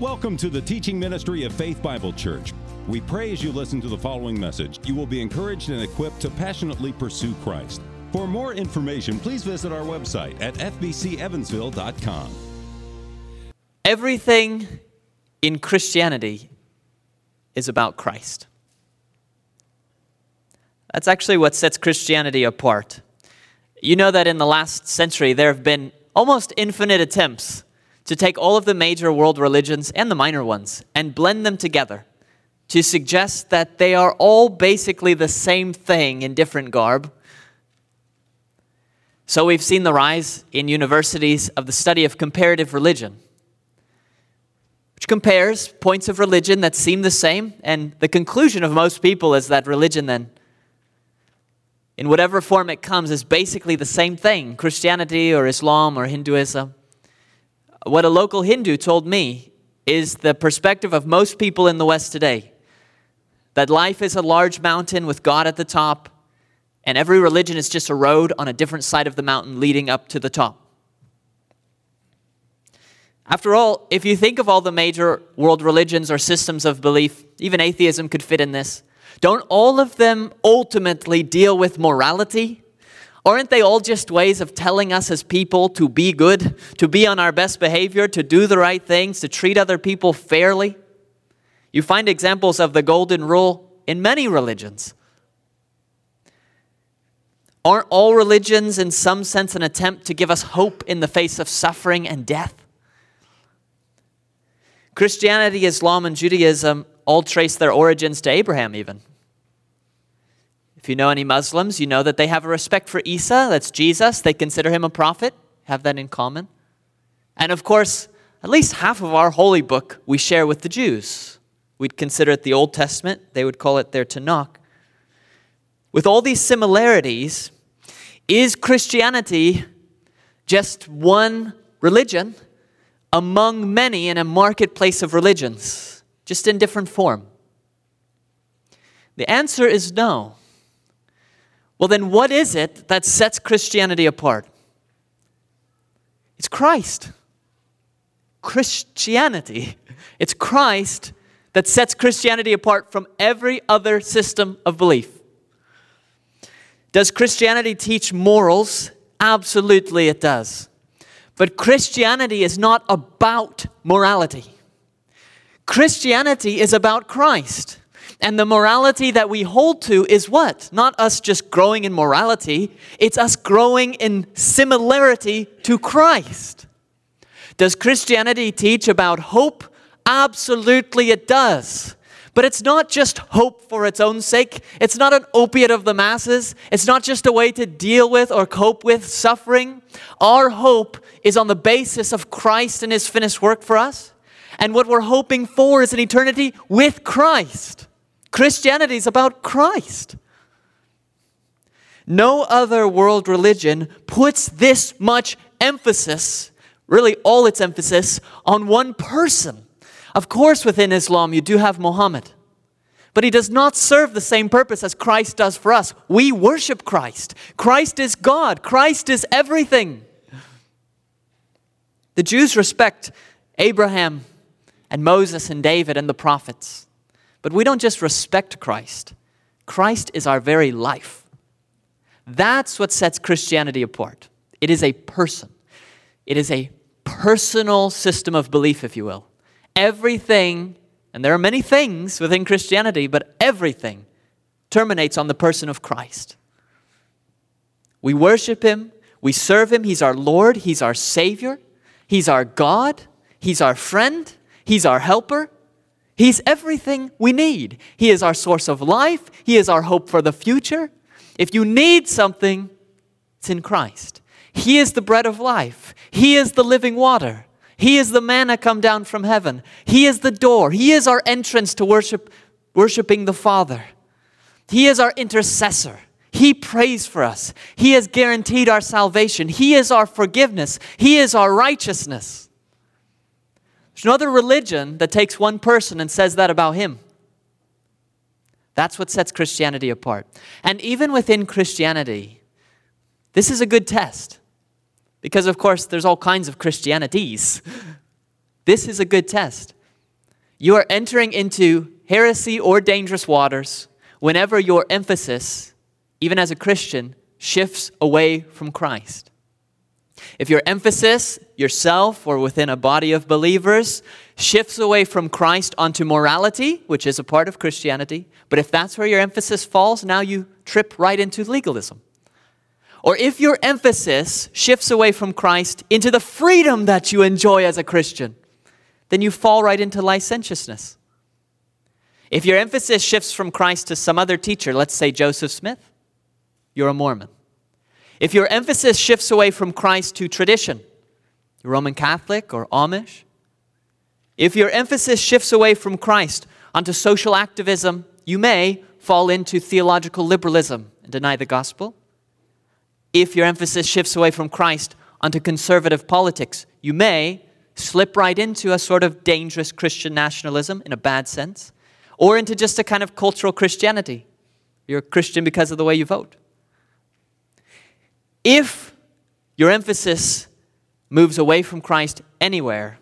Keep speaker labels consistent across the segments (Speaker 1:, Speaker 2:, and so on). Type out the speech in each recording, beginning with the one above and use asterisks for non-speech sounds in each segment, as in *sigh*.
Speaker 1: Welcome to the teaching ministry of Faith Bible Church. We pray as you listen to the following message, you will be encouraged and equipped to passionately pursue Christ. For more information, please visit our website at fbcevansville.com.
Speaker 2: Everything in Christianity is about Christ. That's actually what sets Christianity apart. You know that in the last century, there have been almost infinite attempts to take all of the major world religions and the minor ones and blend them together to suggest that they are all basically the same thing in different garb. So we've seen the rise in universities of the study of comparative religion, which compares points of religion that seem the same, and the conclusion of most people is that religion then in whatever form it comes, is basically the same thing Christianity or Islam or Hinduism. What a local Hindu told me is the perspective of most people in the West today that life is a large mountain with God at the top, and every religion is just a road on a different side of the mountain leading up to the top. After all, if you think of all the major world religions or systems of belief, even atheism could fit in this. Don't all of them ultimately deal with morality? Aren't they all just ways of telling us as people to be good, to be on our best behavior, to do the right things, to treat other people fairly? You find examples of the golden rule in many religions. Aren't all religions, in some sense, an attempt to give us hope in the face of suffering and death? Christianity, Islam, and Judaism all trace their origins to Abraham, even. If you know any Muslims, you know that they have a respect for Isa, that's Jesus. They consider him a prophet, have that in common. And of course, at least half of our holy book we share with the Jews. We'd consider it the Old Testament, they would call it their Tanakh. With all these similarities, is Christianity just one religion among many in a marketplace of religions, just in different form? The answer is no. Well, then, what is it that sets Christianity apart? It's Christ. Christianity. It's Christ that sets Christianity apart from every other system of belief. Does Christianity teach morals? Absolutely, it does. But Christianity is not about morality. Christianity is about Christ. And the morality that we hold to is what? Not us just growing in morality, it's us growing in similarity to Christ. Does Christianity teach about hope? Absolutely, it does. But it's not just hope for its own sake. It's not an opiate of the masses. It's not just a way to deal with or cope with suffering. Our hope is on the basis of Christ and His finished work for us. And what we're hoping for is an eternity with Christ. Christianity is about Christ. No other world religion puts this much emphasis, really all its emphasis, on one person. Of course, within Islam, you do have Muhammad. But he does not serve the same purpose as Christ does for us. We worship Christ. Christ is God. Christ is everything. The Jews respect Abraham and Moses and David and the prophets. But we don't just respect Christ, Christ is our very life. That's what sets Christianity apart. It is a person, it is a personal system of belief, if you will. Everything, and there are many things within Christianity, but everything terminates on the person of Christ. We worship Him, we serve Him, He's our Lord, He's our Savior, He's our God, He's our friend, He's our helper. He's everything we need. He is our source of life, He is our hope for the future. If you need something, it's in Christ. He is the bread of life, He is the living water. He is the manna come down from heaven. He is the door. He is our entrance to worship, worshiping the Father. He is our intercessor. He prays for us. He has guaranteed our salvation. He is our forgiveness. He is our righteousness. There's no other religion that takes one person and says that about him. That's what sets Christianity apart. And even within Christianity, this is a good test. Because, of course, there's all kinds of Christianities. *laughs* This is a good test. You are entering into heresy or dangerous waters whenever your emphasis, even as a Christian, shifts away from Christ. If your emphasis, yourself or within a body of believers, shifts away from Christ onto morality, which is a part of Christianity, but if that's where your emphasis falls, now you trip right into legalism. Or if your emphasis shifts away from Christ into the freedom that you enjoy as a Christian, then you fall right into licentiousness. If your emphasis shifts from Christ to some other teacher, let's say Joseph Smith, you're a Mormon. If your emphasis shifts away from Christ to tradition, Roman Catholic or Amish, if your emphasis shifts away from Christ onto social activism, you may fall into theological liberalism and deny the gospel. If your emphasis shifts away from Christ onto conservative politics, you may slip right into a sort of dangerous Christian nationalism in a bad sense, or into just a kind of cultural Christianity. You're a Christian because of the way you vote. If your emphasis moves away from Christ anywhere,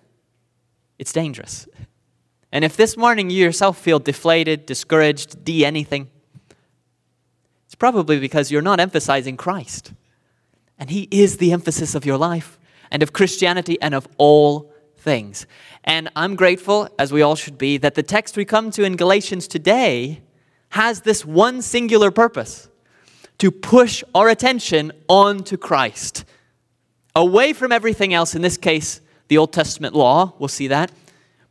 Speaker 2: it's dangerous. And if this morning you yourself feel deflated, discouraged, de anything, it's probably because you're not emphasizing Christ. And He is the emphasis of your life and of Christianity and of all things. And I'm grateful, as we all should be, that the text we come to in Galatians today has this one singular purpose to push our attention onto Christ. Away from everything else, in this case, the Old Testament law, we'll see that,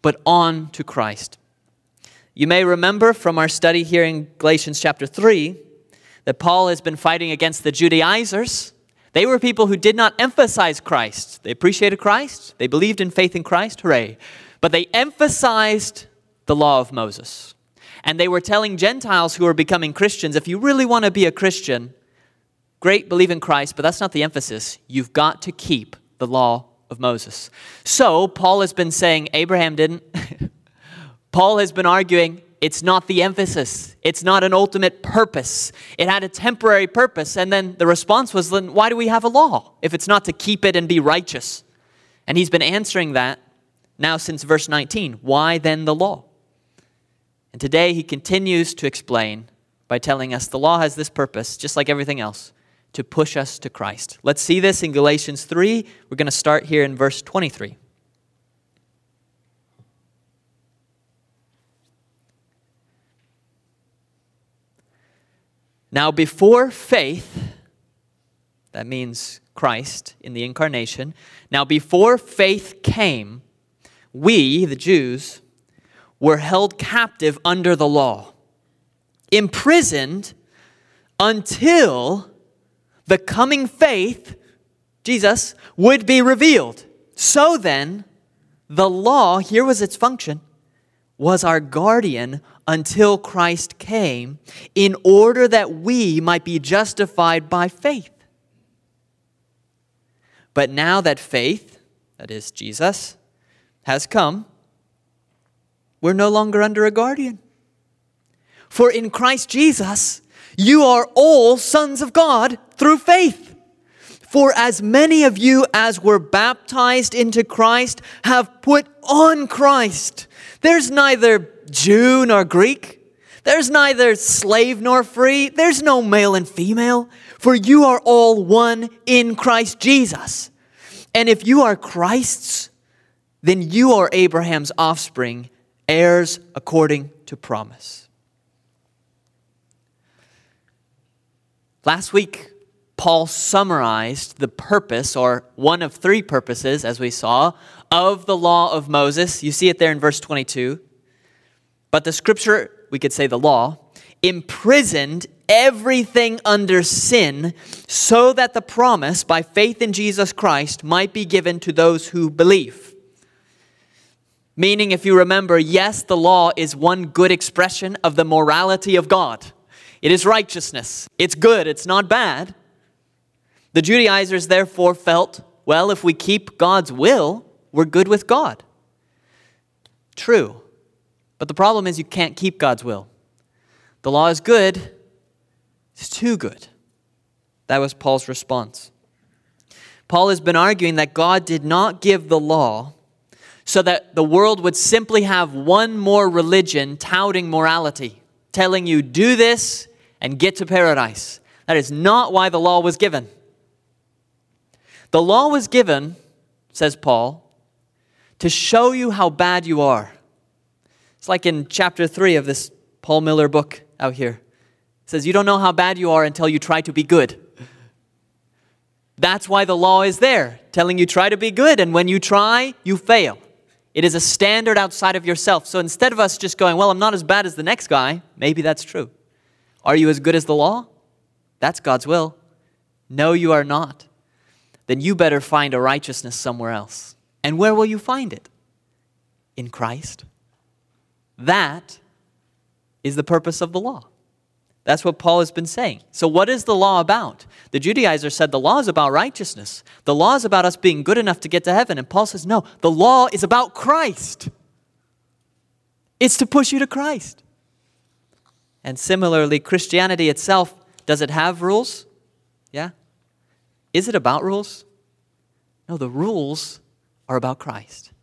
Speaker 2: but on to Christ. You may remember from our study here in Galatians chapter 3 that Paul has been fighting against the Judaizers. They were people who did not emphasize Christ. They appreciated Christ, they believed in faith in Christ, hooray. But they emphasized the law of Moses. And they were telling Gentiles who were becoming Christians if you really want to be a Christian, great, believe in Christ, but that's not the emphasis. You've got to keep the law of Moses. So, Paul has been saying Abraham didn't. *laughs* Paul has been arguing it's not the emphasis, it's not an ultimate purpose. It had a temporary purpose. And then the response was then why do we have a law if it's not to keep it and be righteous? And he's been answering that now since verse 19. Why then the law? And today he continues to explain by telling us the law has this purpose, just like everything else to push us to Christ. Let's see this in Galatians 3. We're going to start here in verse 23. Now, before faith, that means Christ in the incarnation, now before faith came, we, the Jews, were held captive under the law, imprisoned until the coming faith, Jesus, would be revealed. So then, the law, here was its function, was our guardian until Christ came in order that we might be justified by faith. But now that faith, that is Jesus, has come, we're no longer under a guardian. For in Christ Jesus, you are all sons of God through faith. For as many of you as were baptized into Christ have put on Christ. There's neither Jew nor Greek. There's neither slave nor free. There's no male and female. For you are all one in Christ Jesus. And if you are Christ's, then you are Abraham's offspring, heirs according to promise. Last week, Paul summarized the purpose, or one of three purposes, as we saw, of the law of Moses. You see it there in verse 22. But the scripture, we could say the law, imprisoned everything under sin so that the promise by faith in Jesus Christ might be given to those who believe. Meaning, if you remember, yes, the law is one good expression of the morality of God. It is righteousness. It's good. It's not bad. The Judaizers therefore felt, well, if we keep God's will, we're good with God. True. But the problem is you can't keep God's will. The law is good, it's too good. That was Paul's response. Paul has been arguing that God did not give the law so that the world would simply have one more religion touting morality, telling you, do this and get to paradise. That is not why the law was given. The law was given, says Paul, to show you how bad you are. It's like in chapter 3 of this Paul Miller book out here. It says, You don't know how bad you are until you try to be good. That's why the law is there, telling you try to be good, and when you try, you fail. It is a standard outside of yourself. So instead of us just going, Well, I'm not as bad as the next guy, maybe that's true. Are you as good as the law? That's God's will. No, you are not. Then you better find a righteousness somewhere else. And where will you find it? In Christ. That is the purpose of the law. That's what Paul has been saying. So, what is the law about? The Judaizer said the law is about righteousness. The law is about us being good enough to get to heaven. And Paul says, no, the law is about Christ. It's to push you to Christ. And similarly, Christianity itself, does it have rules? Yeah. Is it about rules? No, the rules are about Christ.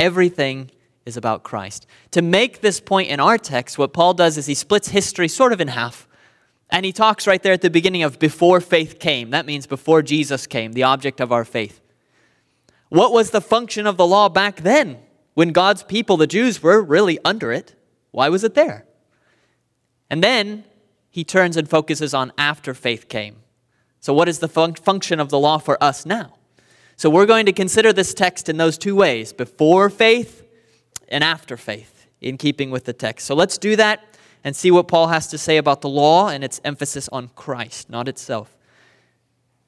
Speaker 2: Everything is about Christ. To make this point in our text, what Paul does is he splits history sort of in half. And he talks right there at the beginning of before faith came. That means before Jesus came, the object of our faith. What was the function of the law back then when God's people, the Jews, were really under it? Why was it there? And then he turns and focuses on after faith came. So, what is the fun- function of the law for us now? So, we're going to consider this text in those two ways before faith and after faith, in keeping with the text. So, let's do that and see what Paul has to say about the law and its emphasis on Christ, not itself.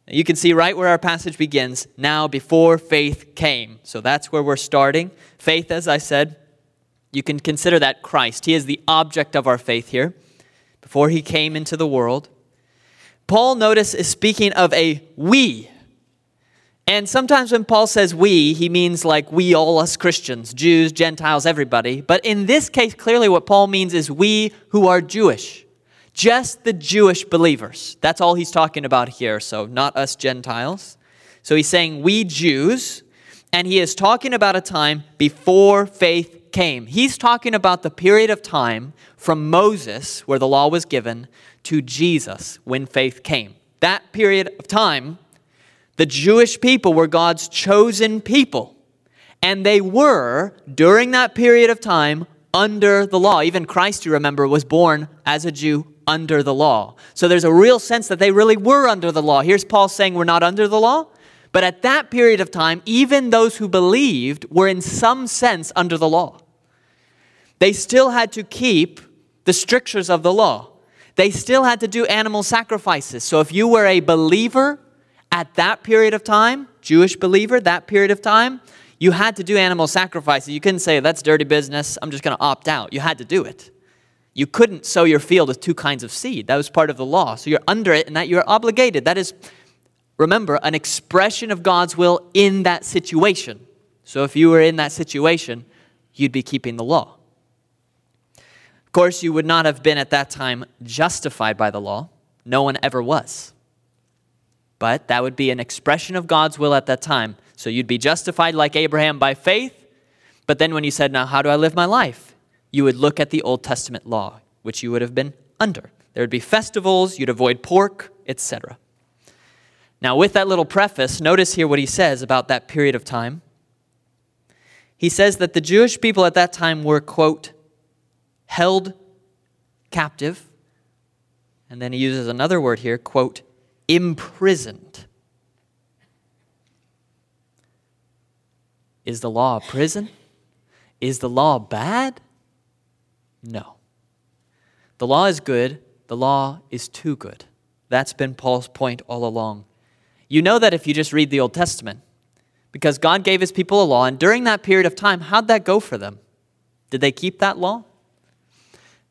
Speaker 2: You can see right where our passage begins now, before faith came. So, that's where we're starting. Faith, as I said, you can consider that Christ. He is the object of our faith here before he came into the world. Paul, notice, is speaking of a we. And sometimes when Paul says we, he means like we, all us Christians, Jews, Gentiles, everybody. But in this case, clearly what Paul means is we who are Jewish. Just the Jewish believers. That's all he's talking about here, so not us Gentiles. So he's saying we Jews, and he is talking about a time before faith came. He's talking about the period of time from Moses, where the law was given, to Jesus, when faith came. That period of time, the Jewish people were God's chosen people. And they were, during that period of time, under the law. Even Christ, you remember, was born as a Jew under the law. So there's a real sense that they really were under the law. Here's Paul saying we're not under the law. But at that period of time, even those who believed were in some sense under the law they still had to keep the strictures of the law. They still had to do animal sacrifices. So if you were a believer at that period of time, Jewish believer, that period of time, you had to do animal sacrifices. You couldn't say, that's dirty business, I'm just going to opt out. You had to do it. You couldn't sow your field with two kinds of seed. That was part of the law. So you're under it and that you're obligated. That is, remember, an expression of God's will in that situation. So if you were in that situation, you'd be keeping the law Of course, you would not have been at that time justified by the law. No one ever was. But that would be an expression of God's will at that time. So you'd be justified like Abraham by faith. But then when you said, Now, how do I live my life? You would look at the Old Testament law, which you would have been under. There would be festivals, you'd avoid pork, etc. Now, with that little preface, notice here what he says about that period of time. He says that the Jewish people at that time were, quote, held captive. And then he uses another word here, quote, imprisoned. Is the law a prison? Is the law bad? No. The law is good, the law is too good. That's been Paul's point all along. You know that if you just read the Old Testament, because God gave his people a law, and during that period of time, how'd that go for them? Did they keep that law?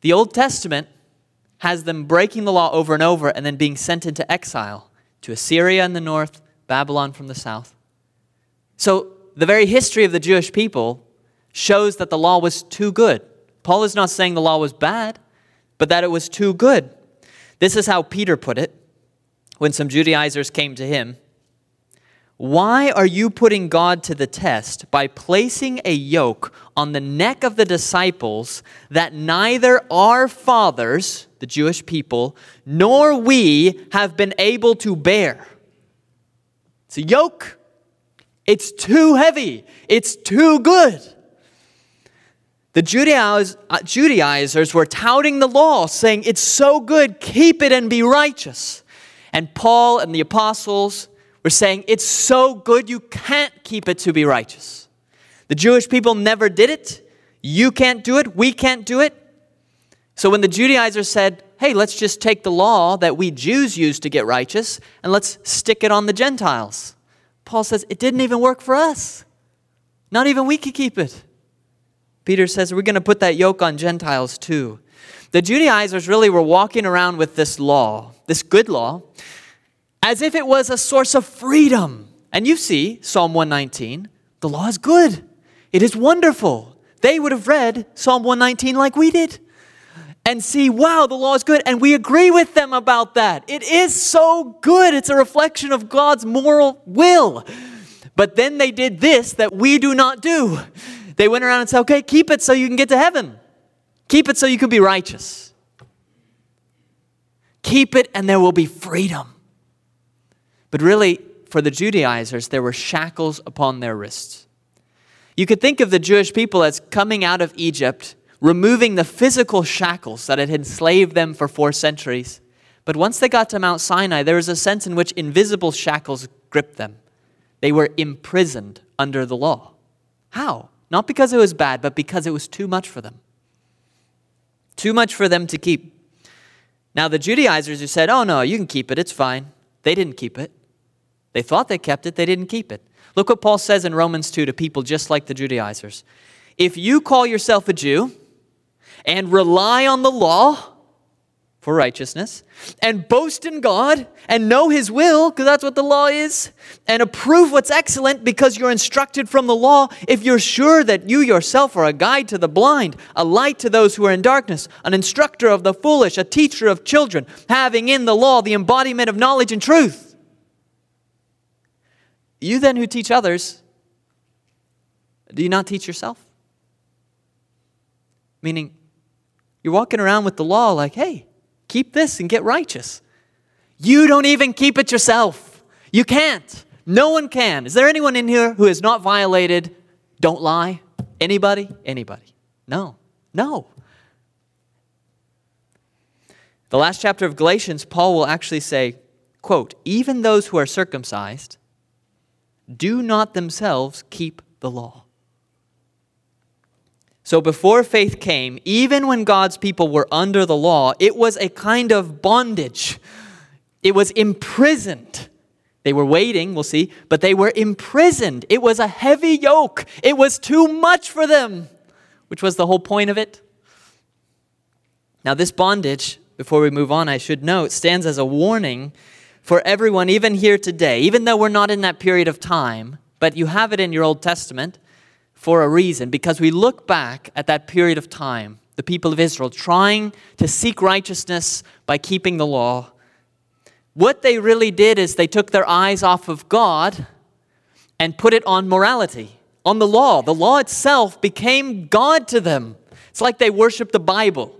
Speaker 2: The Old Testament has them breaking the law over and over and then being sent into exile to Assyria in the north, Babylon from the south. So, the very history of the Jewish people shows that the law was too good. Paul is not saying the law was bad, but that it was too good. This is how Peter put it when some Judaizers came to him. Why are you putting God to the test by placing a yoke on the neck of the disciples that neither our fathers, the Jewish people, nor we have been able to bear? It's a yoke. It's too heavy. It's too good. The uh, Judaizers were touting the law, saying, It's so good, keep it and be righteous. And Paul and the apostles were saying, It's so good, you can't keep it to be righteous. The Jewish people never did it. You can't do it. We can't do it. So when the Judaizers said, Hey, let's just take the law that we Jews use to get righteous and let's stick it on the Gentiles, Paul says, It didn't even work for us. Not even we could keep it. Peter says, We're going to put that yoke on Gentiles too. The Judaizers really were walking around with this law, this good law, as if it was a source of freedom. And you see, Psalm 119, the law is good, it is wonderful. They would have read Psalm 119 like we did and see, wow, the law is good. And we agree with them about that. It is so good. It's a reflection of God's moral will. But then they did this that we do not do. They went around and said, okay, keep it so you can get to heaven. Keep it so you can be righteous. Keep it and there will be freedom. But really, for the Judaizers, there were shackles upon their wrists. You could think of the Jewish people as coming out of Egypt, removing the physical shackles that had enslaved them for four centuries. But once they got to Mount Sinai, there was a sense in which invisible shackles gripped them. They were imprisoned under the law. How? Not because it was bad, but because it was too much for them. Too much for them to keep. Now, the Judaizers who said, oh no, you can keep it, it's fine, they didn't keep it. They thought they kept it, they didn't keep it. Look what Paul says in Romans 2 to people just like the Judaizers. If you call yourself a Jew and rely on the law, for righteousness and boast in God and know His will, because that's what the law is, and approve what's excellent because you're instructed from the law. If you're sure that you yourself are a guide to the blind, a light to those who are in darkness, an instructor of the foolish, a teacher of children, having in the law the embodiment of knowledge and truth. You then who teach others, do you not teach yourself? Meaning, you're walking around with the law like, hey, Keep this and get righteous. You don't even keep it yourself. You can't. No one can. Is there anyone in here who has not violated don't lie? Anybody? Anybody? No. No. The last chapter of Galatians, Paul will actually say, quote, even those who are circumcised do not themselves keep the law. So before faith came, even when God's people were under the law, it was a kind of bondage. It was imprisoned. They were waiting, we'll see, but they were imprisoned. It was a heavy yoke. It was too much for them, which was the whole point of it. Now, this bondage, before we move on, I should note, stands as a warning for everyone, even here today, even though we're not in that period of time, but you have it in your Old Testament for a reason because we look back at that period of time, the people of Israel trying to seek righteousness by keeping the law. What they really did is they took their eyes off of God and put it on morality, on the law. The law itself became God to them. It's like they worshiped the Bible.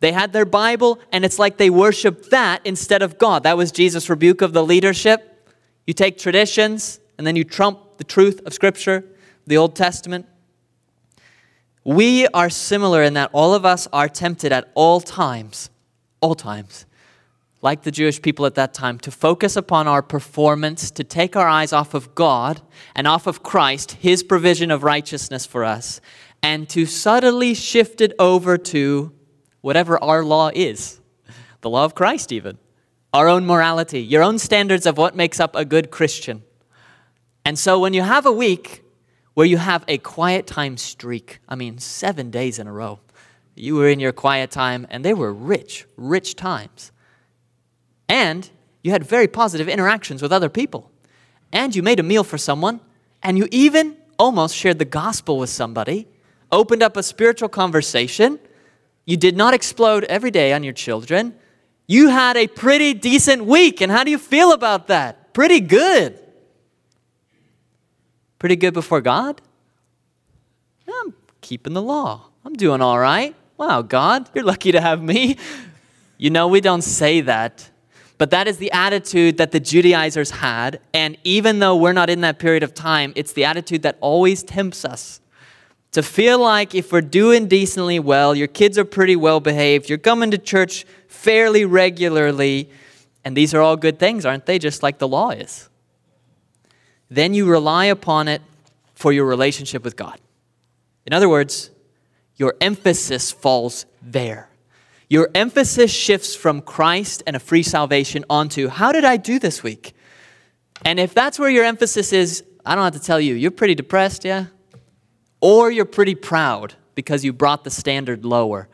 Speaker 2: They had their Bible, and it's like they worshiped that instead of God. That was Jesus' rebuke of the leadership. You take traditions, and then you trump the truth of Scripture the Old Testament. We are similar in that all of us are tempted at all times, all times, like the Jewish people at that time, to focus upon our performance, to take our eyes off of God and off of Christ, His provision of righteousness for us, and to subtly shift it over to whatever our law is the law of Christ, even, our own morality, your own standards of what makes up a good Christian. And so when you have a week where you have a quiet time streak. I mean, seven days in a row. You were in your quiet time, and they were rich, rich times. And you had very positive interactions with other people. And you made a meal for someone, and you even almost shared the gospel with somebody, opened up a spiritual conversation. You did not explode every day on your children. You had a pretty decent week, and how do you feel about that? Pretty good. Pretty good before God? I'm keeping the law. I'm doing all right. Wow, God, you're lucky to have me. You know, we don't say that. But that is the attitude that the Judaizers had. And even though we're not in that period of time, it's the attitude that always tempts us to feel like if we're doing decently well, your kids are pretty well behaved, you're coming to church fairly regularly, and these are all good things, aren't they? Just like the law is. Then you rely upon it for your relationship with God. In other words, your emphasis falls there. Your emphasis shifts from Christ and a free salvation onto how did I do this week? And if that's where your emphasis is, I don't have to tell you, you're pretty depressed, yeah? Or you're pretty proud because you brought the standard lower.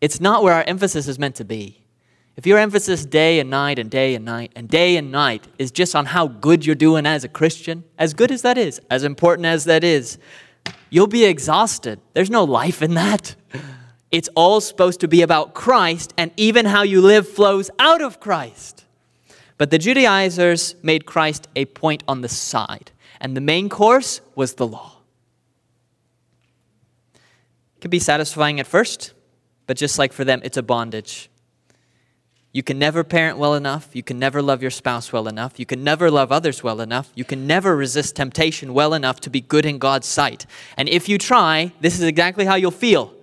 Speaker 2: It's not where our emphasis is meant to be. If your emphasis day and night and day and night and day and night is just on how good you're doing as a Christian, as good as that is, as important as that is, you'll be exhausted. There's no life in that. It's all supposed to be about Christ, and even how you live flows out of Christ. But the Judaizers made Christ a point on the side, and the main course was the law. It can be satisfying at first, but just like for them, it's a bondage. You can never parent well enough. You can never love your spouse well enough. You can never love others well enough. You can never resist temptation well enough to be good in God's sight. And if you try, this is exactly how you'll feel,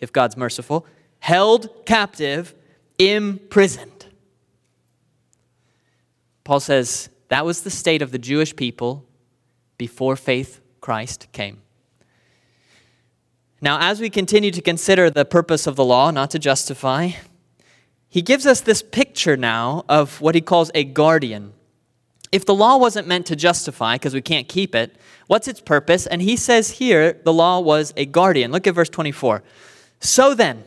Speaker 2: if God's merciful held captive, imprisoned. Paul says that was the state of the Jewish people before faith Christ came. Now, as we continue to consider the purpose of the law, not to justify, he gives us this picture now of what he calls a guardian. If the law wasn't meant to justify, because we can't keep it, what's its purpose? And he says here the law was a guardian. Look at verse 24. So then,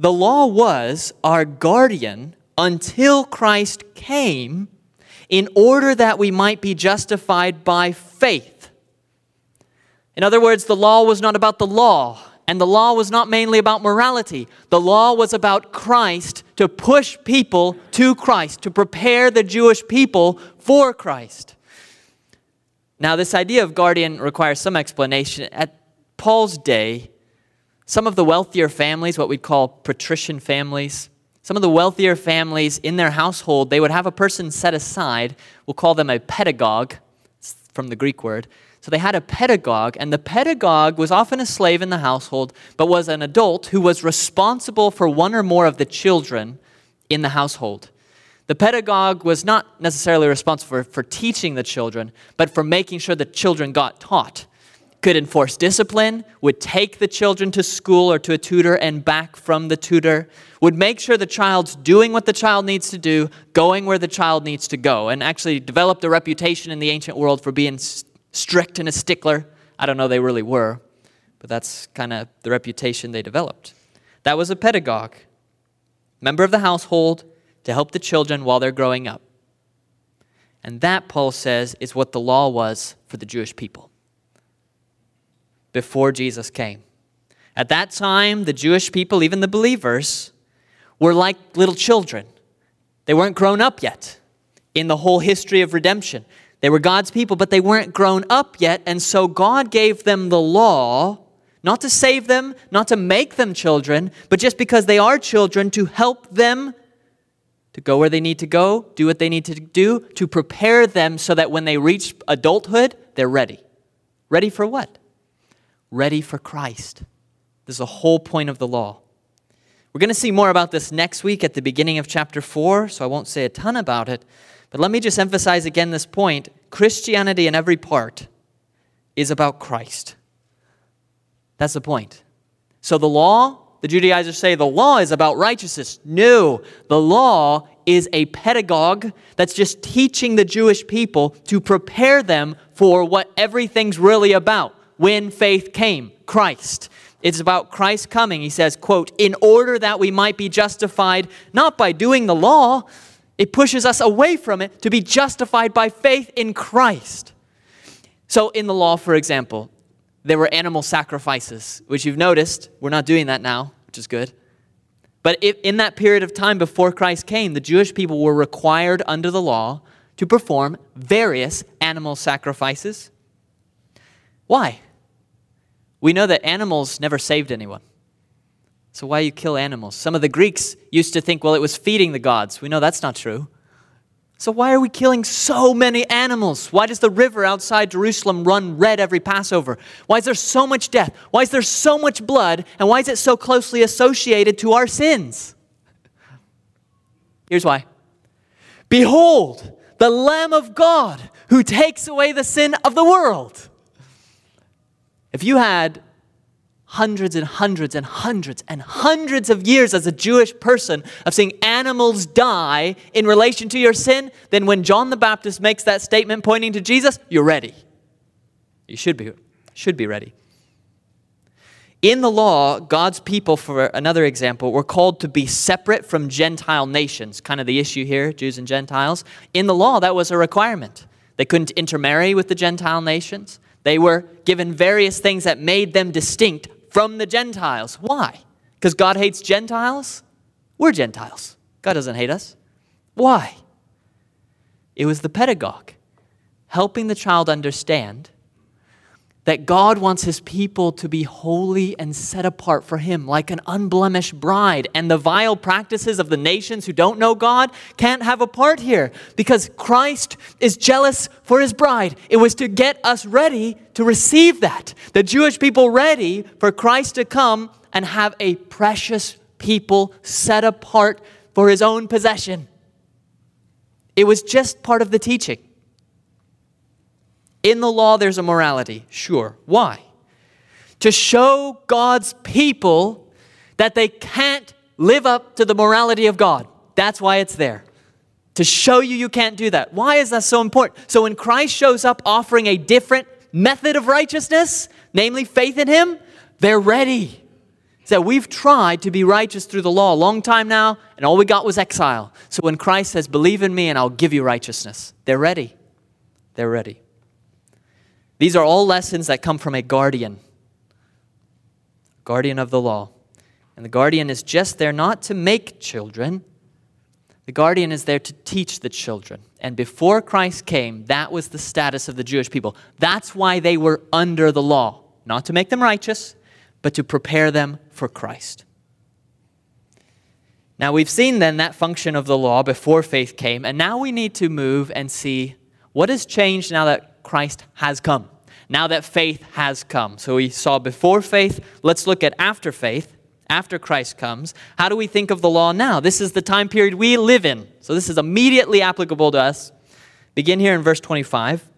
Speaker 2: the law was our guardian until Christ came in order that we might be justified by faith. In other words, the law was not about the law, and the law was not mainly about morality. The law was about Christ to push people to Christ, to prepare the Jewish people for Christ. Now, this idea of guardian requires some explanation. At Paul's day, some of the wealthier families, what we'd call patrician families, some of the wealthier families in their household, they would have a person set aside. We'll call them a pedagogue, from the Greek word, so they had a pedagogue, and the pedagogue was often a slave in the household, but was an adult who was responsible for one or more of the children in the household. The pedagogue was not necessarily responsible for, for teaching the children, but for making sure the children got taught. Could enforce discipline, would take the children to school or to a tutor and back from the tutor, would make sure the child's doing what the child needs to do, going where the child needs to go, and actually developed a reputation in the ancient world for being strict and a stickler. I don't know they really were, but that's kind of the reputation they developed. That was a pedagogue, member of the household to help the children while they're growing up. And that, Paul says, is what the law was for the Jewish people before Jesus came. At that time, the Jewish people, even the believers, were like little children. They weren't grown up yet in the whole history of redemption. They were God's people, but they weren't grown up yet, and so God gave them the law, not to save them, not to make them children, but just because they are children, to help them to go where they need to go, do what they need to do, to prepare them so that when they reach adulthood, they're ready. Ready for what? Ready for Christ. This is the whole point of the law. We're going to see more about this next week at the beginning of chapter 4, so I won't say a ton about it. But let me just emphasize again this point Christianity in every part is about Christ. That's the point. So the law, the Judaizers say the law is about righteousness. No, the law is a pedagogue that's just teaching the Jewish people to prepare them for what everything's really about when faith came Christ. It's about Christ coming. He says, quote, in order that we might be justified not by doing the law, it pushes us away from it to be justified by faith in Christ. So, in the law, for example, there were animal sacrifices, which you've noticed, we're not doing that now, which is good. But in that period of time before Christ came, the Jewish people were required under the law to perform various animal sacrifices. Why? We know that animals never saved anyone. So why you kill animals? Some of the Greeks used to think, well, it was feeding the gods. We know that's not true. So why are we killing so many animals? Why does the river outside Jerusalem run red every Passover? Why is there so much death? Why is there so much blood? And why is it so closely associated to our sins? Here's why. Behold, the Lamb of God who takes away the sin of the world. If you had hundreds and hundreds and hundreds and hundreds of years as a Jewish person of seeing animals die in relation to your sin, then when John the Baptist makes that statement pointing to Jesus, you're ready. You should be, should be ready. In the law, God's people, for another example, were called to be separate from Gentile nations. Kind of the issue here, Jews and Gentiles. In the law, that was a requirement. They couldn't intermarry with the Gentile nations. They were given various things that made them distinct from the Gentiles. Why? Because God hates Gentiles? We're Gentiles. God doesn't hate us. Why? It was the pedagogue helping the child understand that God wants his people to be holy and set apart for him, like an unblemished bride. And the vile practices of the nations who don't know God can't have a part here because Christ is jealous for his bride. It was to get us ready to receive that. The Jewish people ready for Christ to come and have a precious people set apart for his own possession. It was just part of the teaching. In the law, there's a morality, sure. Why? To show God's people that they can't live up to the morality of God. That's why it's there. To show you you can't do that. Why is that so important? So when Christ shows up offering a different method of righteousness, namely faith in Him, they're ready. So we've tried to be righteous through the law a long time now, and all we got was exile. So when Christ says, Believe in me and I'll give you righteousness, they're ready. They're ready. These are all lessons that come from a guardian, guardian of the law. And the guardian is just there not to make children, the guardian is there to teach the children. And before Christ came, that was the status of the Jewish people. That's why they were under the law, not to make them righteous, but to prepare them for Christ. Now, we've seen then that function of the law before faith came, and now we need to move and see what has changed now that Christ has come. Now that faith has come. So we saw before faith, let's look at after faith, after Christ comes. How do we think of the law now? This is the time period we live in. So this is immediately applicable to us. Begin here in verse 25.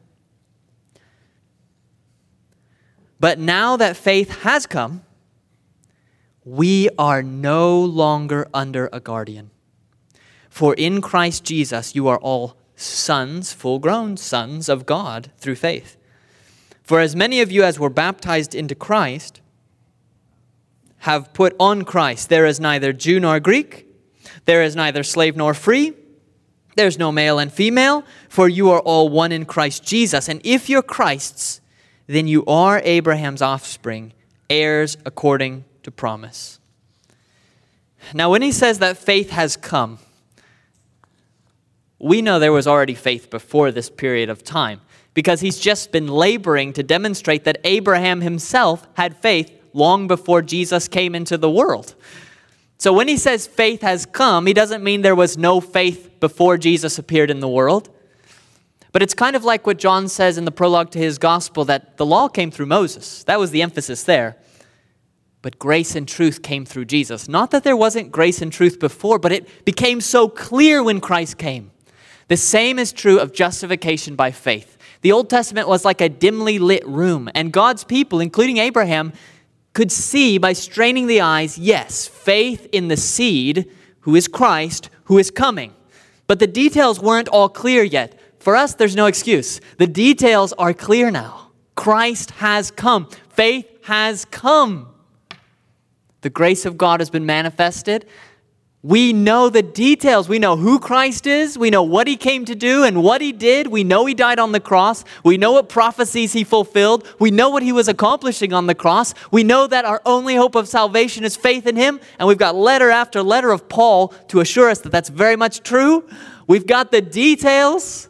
Speaker 2: But now that faith has come, we are no longer under a guardian. For in Christ Jesus you are all sons, full grown sons of God through faith. For as many of you as were baptized into Christ have put on Christ. There is neither Jew nor Greek, there is neither slave nor free, there's no male and female, for you are all one in Christ Jesus. And if you're Christ's, then you are Abraham's offspring, heirs according to promise. Now, when he says that faith has come, we know there was already faith before this period of time because he's just been laboring to demonstrate that Abraham himself had faith long before Jesus came into the world. So when he says faith has come, he doesn't mean there was no faith before Jesus appeared in the world. But it's kind of like what John says in the prologue to his gospel that the law came through Moses. That was the emphasis there. But grace and truth came through Jesus. Not that there wasn't grace and truth before, but it became so clear when Christ came. The same is true of justification by faith. The Old Testament was like a dimly lit room, and God's people, including Abraham, could see by straining the eyes, yes, faith in the seed, who is Christ, who is coming. But the details weren't all clear yet. For us, there's no excuse. The details are clear now. Christ has come, faith has come. The grace of God has been manifested. We know the details. We know who Christ is. We know what he came to do and what he did. We know he died on the cross. We know what prophecies he fulfilled. We know what he was accomplishing on the cross. We know that our only hope of salvation is faith in him. And we've got letter after letter of Paul to assure us that that's very much true. We've got the details.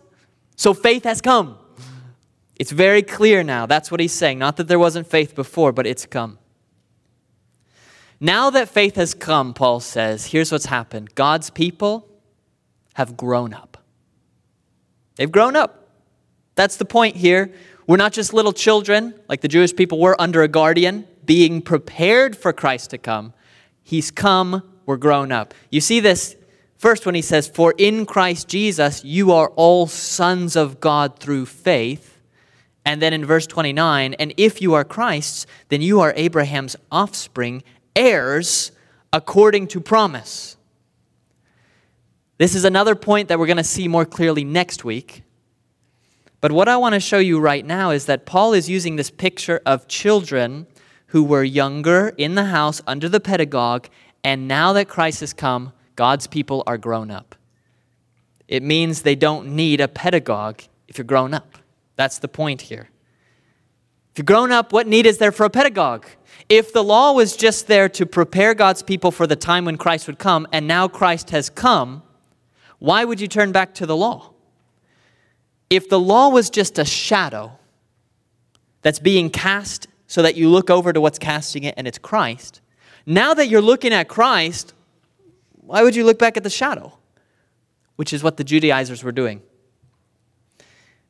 Speaker 2: So faith has come. It's very clear now. That's what he's saying. Not that there wasn't faith before, but it's come. Now that faith has come, Paul says, here's what's happened God's people have grown up. They've grown up. That's the point here. We're not just little children like the Jewish people were under a guardian, being prepared for Christ to come. He's come, we're grown up. You see this first when he says, For in Christ Jesus you are all sons of God through faith. And then in verse 29, and if you are Christ's, then you are Abraham's offspring, heirs according to promise. This is another point that we're going to see more clearly next week. But what I want to show you right now is that Paul is using this picture of children who were younger in the house under the pedagogue, and now that Christ has come, God's people are grown up. It means they don't need a pedagogue if you're grown up. That's the point here. If you're grown up, what need is there for a pedagogue? If the law was just there to prepare God's people for the time when Christ would come, and now Christ has come, why would you turn back to the law? If the law was just a shadow that's being cast so that you look over to what's casting it and it's Christ, now that you're looking at Christ, why would you look back at the shadow? Which is what the Judaizers were doing.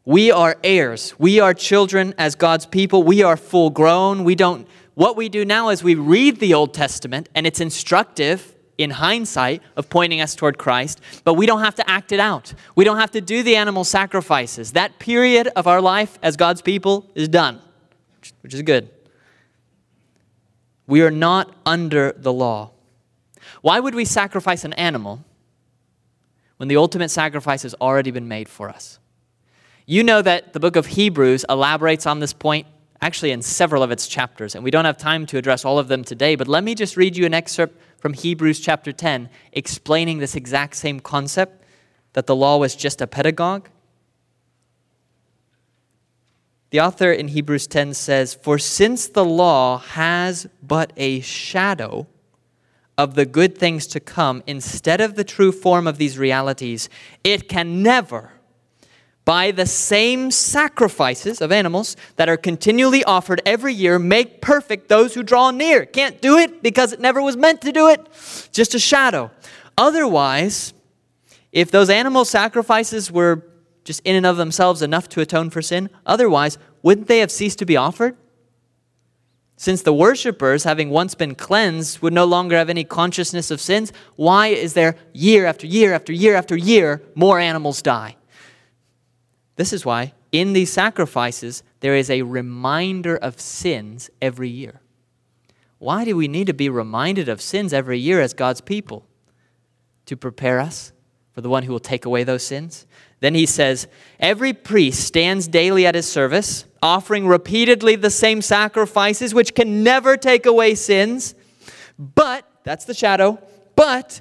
Speaker 2: We are heirs. We are children as God's people. We are full grown. We don't what we do now is we read the Old Testament and it's instructive in hindsight of pointing us toward Christ, but we don't have to act it out. We don't have to do the animal sacrifices. That period of our life as God's people is done, which is good. We are not under the law. Why would we sacrifice an animal when the ultimate sacrifice has already been made for us? You know that the book of Hebrews elaborates on this point actually in several of its chapters, and we don't have time to address all of them today, but let me just read you an excerpt from Hebrews chapter 10 explaining this exact same concept that the law was just a pedagogue. The author in Hebrews 10 says, For since the law has but a shadow of the good things to come instead of the true form of these realities, it can never by the same sacrifices of animals that are continually offered every year make perfect those who draw near. Can't do it because it never was meant to do it, just a shadow. Otherwise, if those animal sacrifices were just in and of themselves enough to atone for sin, otherwise, wouldn't they have ceased to be offered? Since the worshippers, having once been cleansed, would no longer have any consciousness of sins, why is there year after year after year after year more animals die? This is why in these sacrifices there is a reminder of sins every year. Why do we need to be reminded of sins every year as God's people? To prepare us for the one who will take away those sins. Then he says, Every priest stands daily at his service, offering repeatedly the same sacrifices, which can never take away sins. But, that's the shadow, but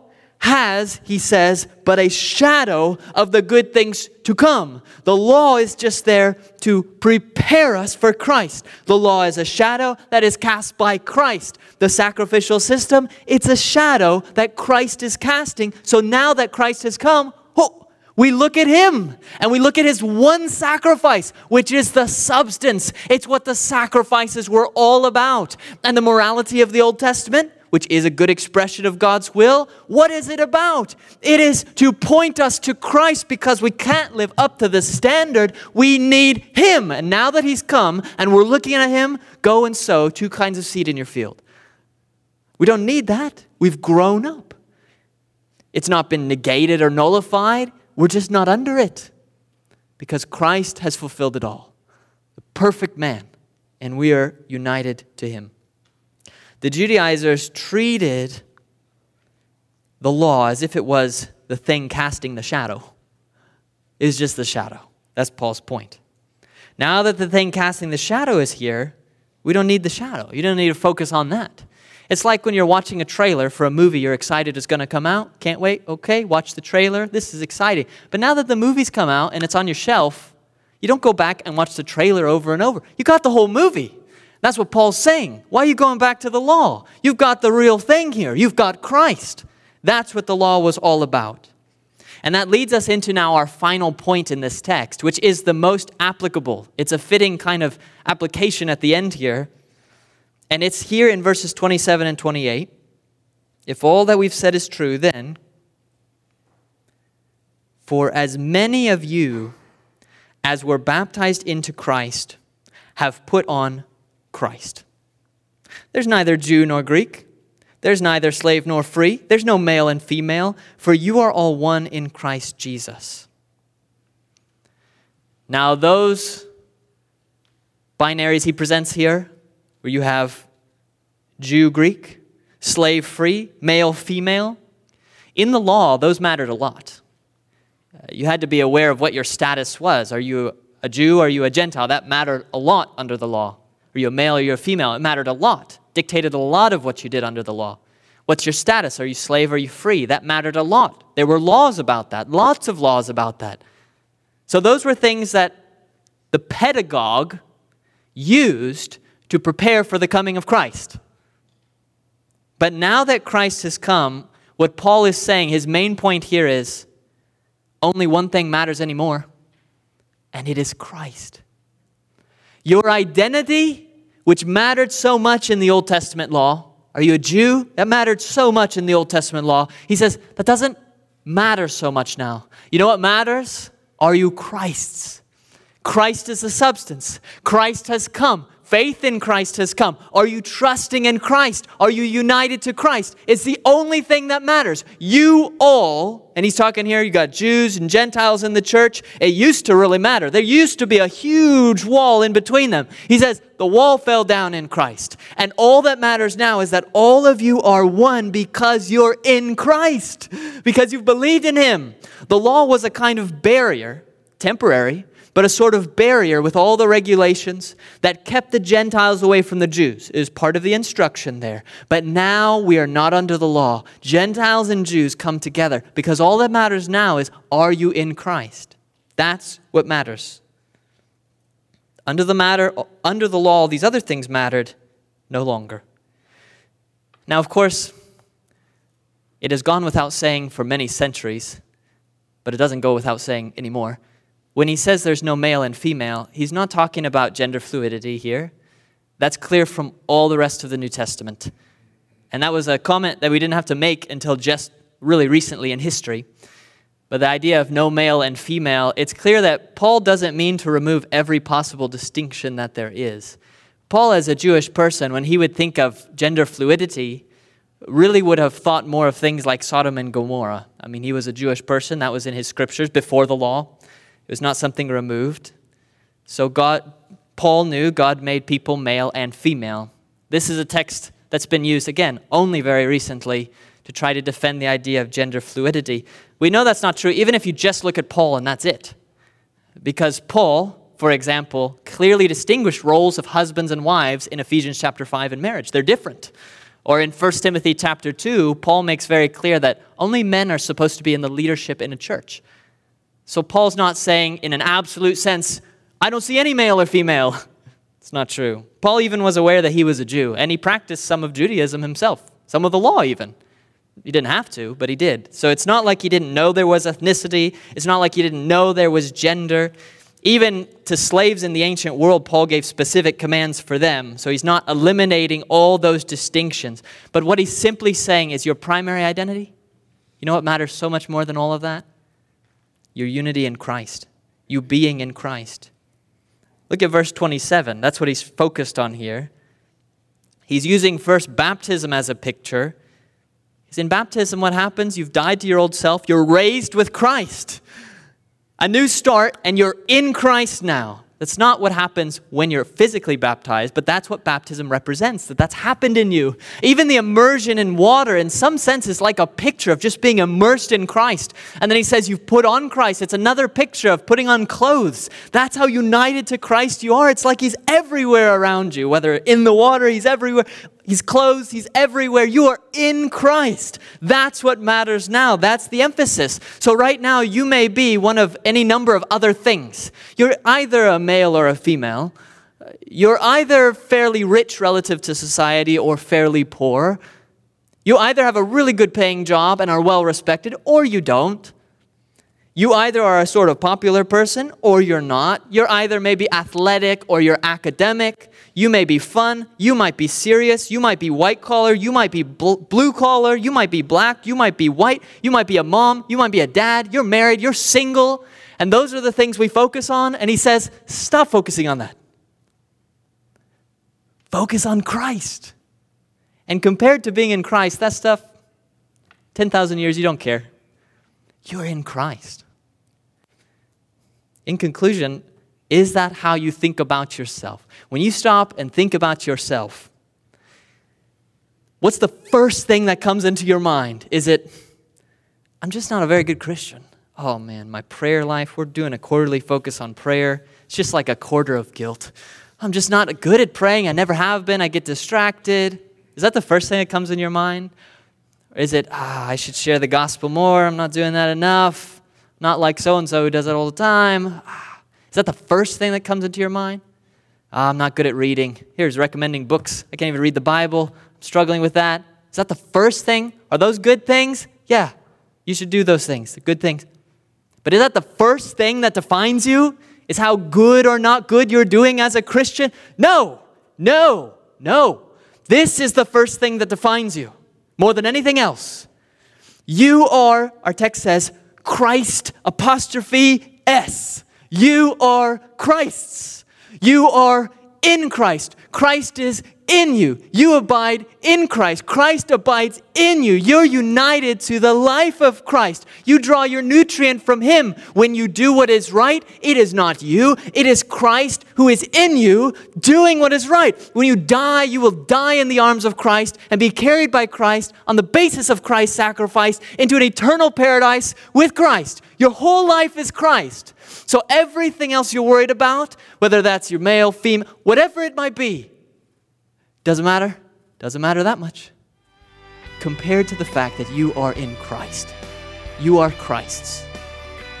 Speaker 2: has, he says, but a shadow of the good things to come. The law is just there to prepare us for Christ. The law is a shadow that is cast by Christ. The sacrificial system, it's a shadow that Christ is casting. So now that Christ has come, oh, we look at him and we look at his one sacrifice, which is the substance. It's what the sacrifices were all about. And the morality of the Old Testament, which is a good expression of God's will, what is it about? It is to point us to Christ because we can't live up to the standard. We need Him. And now that He's come and we're looking at Him, go and sow two kinds of seed in your field. We don't need that. We've grown up. It's not been negated or nullified. We're just not under it because Christ has fulfilled it all. The perfect man, and we are united to Him the Judaizers treated the law as if it was the thing casting the shadow. It is just the shadow. That's Paul's point. Now that the thing casting the shadow is here, we don't need the shadow. You don't need to focus on that. It's like when you're watching a trailer for a movie you're excited is going to come out. Can't wait. Okay, watch the trailer. This is exciting. But now that the movie's come out and it's on your shelf, you don't go back and watch the trailer over and over. You got the whole movie. That's what Paul's saying. Why are you going back to the law? You've got the real thing here. You've got Christ. That's what the law was all about. And that leads us into now our final point in this text, which is the most applicable. It's a fitting kind of application at the end here. And it's here in verses 27 and 28. If all that we've said is true, then, for as many of you as were baptized into Christ have put on Christ. There's neither Jew nor Greek. There's neither slave nor free. There's no male and female, for you are all one in Christ Jesus. Now, those binaries he presents here, where you have Jew, Greek, slave, free, male, female, in the law, those mattered a lot. Uh, you had to be aware of what your status was. Are you a Jew? Are you a Gentile? That mattered a lot under the law. Are you a male or are you a female? It mattered a lot, dictated a lot of what you did under the law. What's your status? Are you slave are you free? That mattered a lot. There were laws about that, lots of laws about that. So those were things that the pedagogue used to prepare for the coming of Christ. But now that Christ has come, what Paul is saying, his main point here is only one thing matters anymore, and it is Christ. Your identity, which mattered so much in the Old Testament law, are you a Jew? That mattered so much in the Old Testament law. He says, that doesn't matter so much now. You know what matters? Are you Christ's? Christ is the substance. Christ has come. Faith in Christ has come. Are you trusting in Christ? Are you united to Christ? It's the only thing that matters. You all, and he's talking here, you got Jews and Gentiles in the church. It used to really matter. There used to be a huge wall in between them. He says, the wall fell down in Christ. And all that matters now is that all of you are one because you're in Christ, because you've believed in Him. The law was a kind of barrier, temporary, but a sort of barrier with all the regulations that kept the Gentiles away from the Jews. is part of the instruction there. But now we are not under the law. Gentiles and Jews come together because all that matters now is are you in Christ? That's what matters. Under the matter under the law these other things mattered no longer. Now of course it has gone without saying for many centuries, but it doesn't go without saying anymore when he says there's no male and female, he's not talking about gender fluidity here. That's clear from all the rest of the New Testament. And that was a comment that we didn't have to make until just really recently in history. But the idea of no male and female, it's clear that Paul doesn't mean to remove every possible distinction that there is. Paul, as a Jewish person, when he would think of gender fluidity, really would have thought more of things like Sodom and Gomorrah. I mean, he was a Jewish person, that was in his scriptures before the law. Was not something removed. So God, Paul knew God made people male and female. This is a text that's been used again only very recently to try to defend the idea of gender fluidity. We know that's not true even if you just look at Paul and that's it. Because Paul, for example, clearly distinguished roles of husbands and wives in Ephesians chapter 5 in marriage. They're different. Or in 1 Timothy chapter 2, Paul makes very clear that only men are supposed to be in the leadership in a church. So Paul's not saying, in an absolute sense, I don't see any male or female. *laughs* It's not true. Paul even was aware that he was a Jew, and he practiced some of Judaism himself, some of the law even. He didn't have to, but he did. So it's not like he didn't know there was ethnicity. It's not like he didn't know there was gender. Even to slaves in the ancient world, Paul gave specific commands for them. So he's not eliminating all those distinctions. But what he's simply saying is your primary identity. You know what matters so much more than all of that? Your unity in Christ, you being in Christ. Look at verse 27. That's what he's focused on here. He's using first baptism as a picture. Because in baptism, what happens? You've died to your old self, you're raised with Christ. A new start, and you're in Christ now. That's not what happens when you're physically baptized, but that's what baptism represents, that that's happened in you. Even the immersion in water, in some sense, is like a picture of just being immersed in Christ. And then he says, You've put on Christ. It's another picture of putting on clothes. That's how united to Christ you are. It's like he's everywhere around you, whether in the water, he's everywhere. He's close, He's everywhere. You are in Christ. That's what matters now. That's the emphasis. So, right now, you may be one of any number of other things. You're either a male or a female. You're either fairly rich relative to society or fairly poor. You either have a really good paying job and are well respected, or you don't. You either are a sort of popular person or you're not. You're either maybe athletic or you're academic. You may be fun. You might be serious. You might be white collar. You might be bl- blue collar. You might be black. You might be white. You might be a mom. You might be a dad. You're married. You're single. And those are the things we focus on. And he says, stop focusing on that. Focus on Christ. And compared to being in Christ, that stuff, 10,000 years, you don't care. You're in Christ. In conclusion, is that how you think about yourself? When you stop and think about yourself, what's the first thing that comes into your mind? Is it, I'm just not a very good Christian? Oh man, my prayer life, we're doing a quarterly focus on prayer. It's just like a quarter of guilt. I'm just not good at praying. I never have been. I get distracted. Is that the first thing that comes in your mind? Is it, ah, I should share the gospel more? I'm not doing that enough. Not like so and so who does it all the time. Ah, is that the first thing that comes into your mind? Ah, I'm not good at reading. Here's recommending books. I can't even read the Bible. I'm struggling with that. Is that the first thing? Are those good things? Yeah, you should do those things. They're good things. But is that the first thing that defines you? Is how good or not good you're doing as a Christian? No, no, no. This is the first thing that defines you more than anything else. You are, our text says, Christ apostrophe S. You are Christ's. You are in Christ. Christ is in you. You abide in Christ. Christ abides in you. You're united to the life of Christ. You draw your nutrient from Him. When you do what is right, it is not you, it is Christ who is in you doing what is right. When you die, you will die in the arms of Christ and be carried by Christ on the basis of Christ's sacrifice into an eternal paradise with Christ. Your whole life is Christ. So everything else you're worried about, whether that's your male, female, whatever it might be, doesn't matter. Doesn't matter that much. Compared to the fact that you are in Christ. You are Christ's.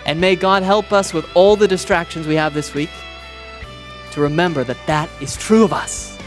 Speaker 2: And may God help us with all the distractions we have this week to remember that that is true of us.